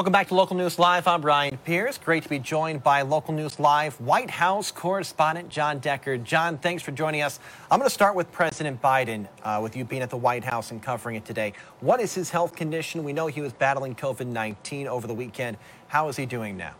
Welcome back to Local News Live. I'm Brian Pierce. Great to be joined by Local News Live White House correspondent John Decker. John, thanks for joining us. I'm going to start with President Biden, uh, with you being at the White House and covering it today. What is his health condition? We know he was battling COVID 19 over the weekend. How is he doing now?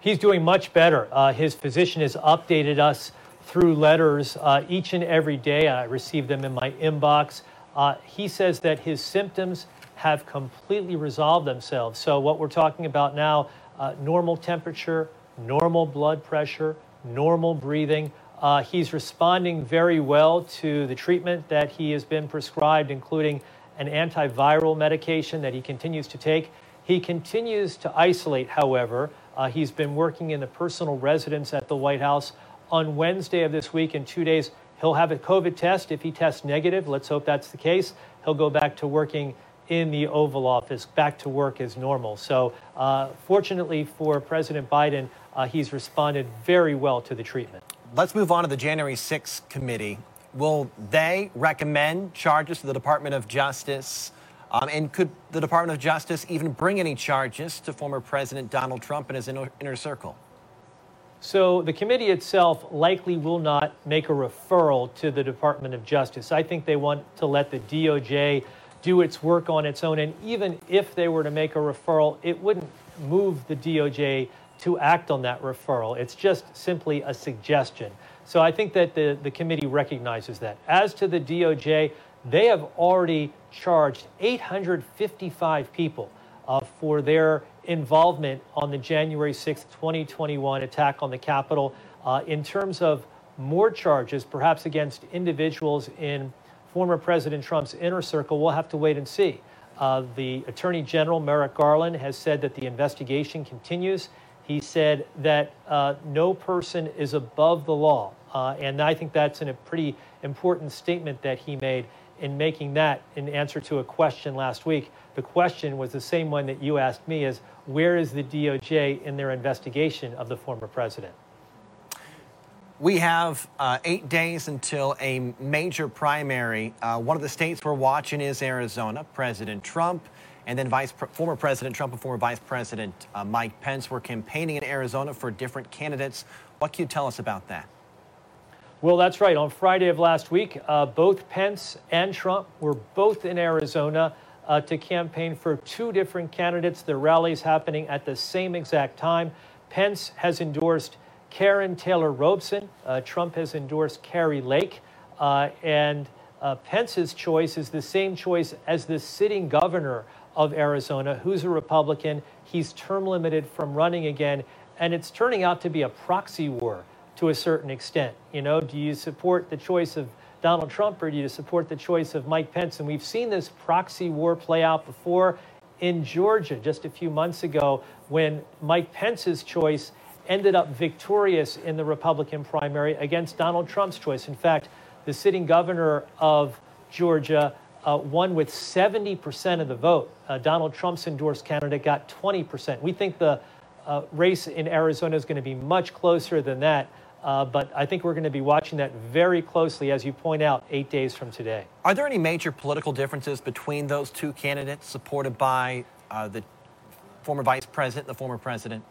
He's doing much better. Uh, his physician has updated us through letters uh, each and every day. I receive them in my inbox. Uh, he says that his symptoms have completely resolved themselves. So, what we're talking about now uh, normal temperature, normal blood pressure, normal breathing. Uh, he's responding very well to the treatment that he has been prescribed, including an antiviral medication that he continues to take. He continues to isolate, however. Uh, he's been working in the personal residence at the White House. On Wednesday of this week, in two days, he'll have a COVID test. If he tests negative, let's hope that's the case, he'll go back to working in the Oval Office back to work as normal. So, uh, fortunately for President Biden, uh, he's responded very well to the treatment. Let's move on to the January 6th committee. Will they recommend charges to the Department of Justice? Um, and could the Department of Justice even bring any charges to former President Donald Trump and his inner, inner circle? So the committee itself likely will not make a referral to the Department of Justice. I think they want to let the DOJ do its work on its own. And even if they were to make a referral, it wouldn't move the DOJ to act on that referral. It's just simply a suggestion. So I think that the, the committee recognizes that. As to the DOJ, they have already charged 855 people uh, for their involvement on the January 6, 2021 attack on the Capitol. Uh, in terms of more charges, perhaps against individuals in former President Trump's inner circle, we'll have to wait and see. Uh, the Attorney General, Merrick Garland, has said that the investigation continues. He said that uh, no person is above the law. Uh, and I think that's a pretty important statement that he made in making that in answer to a question last week. The question was the same one that you asked me is where is the DOJ in their investigation of the former president? We have uh, eight days until a major primary. Uh, one of the states we're watching is Arizona. President Trump and then Vice former President Trump and former Vice President uh, Mike Pence were campaigning in Arizona for different candidates. What can you tell us about that? Well, that's right. On Friday of last week, uh, both Pence and Trump were both in Arizona uh, to campaign for two different candidates. Their rallies happening at the same exact time. Pence has endorsed Karrin Taylor Robson. Uh, Trump has endorsed Kari Lake. Uh, and uh, Pence's choice is the same choice as the sitting governor of Arizona, who's a Republican. He's term limited from running again. And it's turning out to be a proxy war to a certain extent. You know, do you support the choice of Donald Trump or do you support the choice of Mike Pence? And we've seen this proxy war play out before in Georgia just a few months ago when Mike Pence's choice ended up victorious in the Republican primary against Donald Trump's choice. In fact, the sitting governor of Georgia uh, won with 70% of the vote. Uh, Donald Trump's endorsed candidate got 20%. We think the uh, race in Arizona is going to be much closer than that. Uh, but I think we're going to be watching that very closely, as you point out, eight days from today. Are there any major political differences between those two candidates supported by uh, the former vice president and the former president?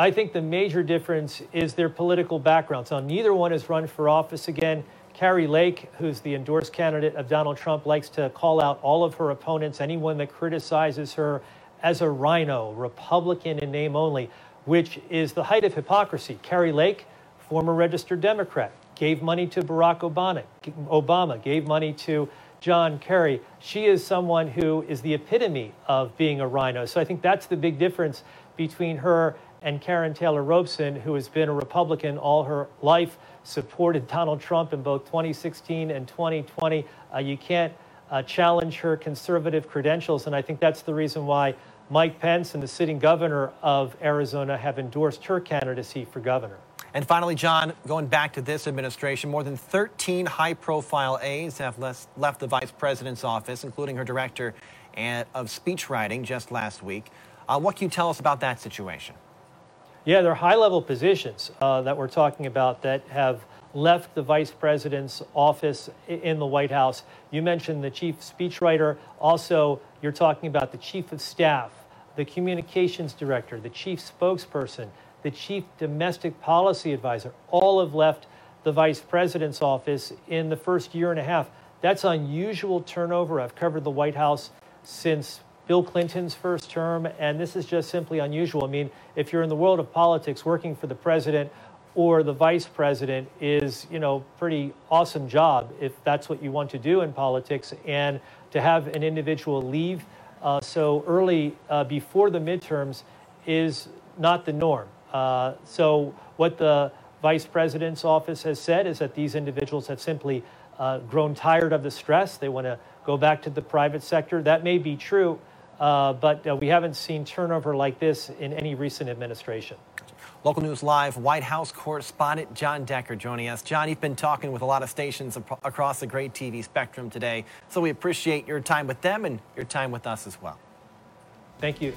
I think the major difference is their political backgrounds. Now, neither one has run for office again. Kari Lake, who's the endorsed candidate of Donald Trump, likes to call out all of her opponents, anyone that criticizes her, as a RINO, Republican in name only, which is the height of hypocrisy. Kari Lake, former registered Democrat, gave money to Barack Obama, Obama gave money to John Kerry. She is someone who is the epitome of being a RINO. So I think that's the big difference between her and Karrin Taylor Robson, who has been a Republican all her life, supported Donald Trump in both 2016 and 2020. Uh, you can't uh, challenge her conservative credentials, and I think that's the reason why Mike Pence and the sitting governor of Arizona have endorsed her candidacy for governor. And finally, John, going back to this administration, more than 13 high profile aides have left the vice president's office, including her director of speechwriting just last week. Uh, what can you tell us about that situation? Yeah, they're high level positions uh, that we're talking about that have left the vice president's office in the White House. You mentioned the chief speechwriter. Also, you're talking about the chief of staff the communications director, the chief spokesperson, the chief domestic policy advisor, all have left the vice president's office in the first year and a half. That's unusual turnover. I've covered the White House since Bill Clinton's first term, and this is just simply unusual. I mean, if you're in the world of politics, working for the president or the vice president is, you know, pretty awesome job if that's what you want to do in politics. And to have an individual leave uh, so early uh, before the midterms is not the norm. Uh, so what the vice president's office has said is that these individuals have simply uh, grown tired of the stress. They want to go back to the private sector. That may be true, uh, but uh, we haven't seen turnover like this in any recent administration. Local News Live White House correspondent John Decker joining us. John, you've been talking with a lot of stations across the great TV spectrum today, so we appreciate your time with them and your time with us as well. Thank you.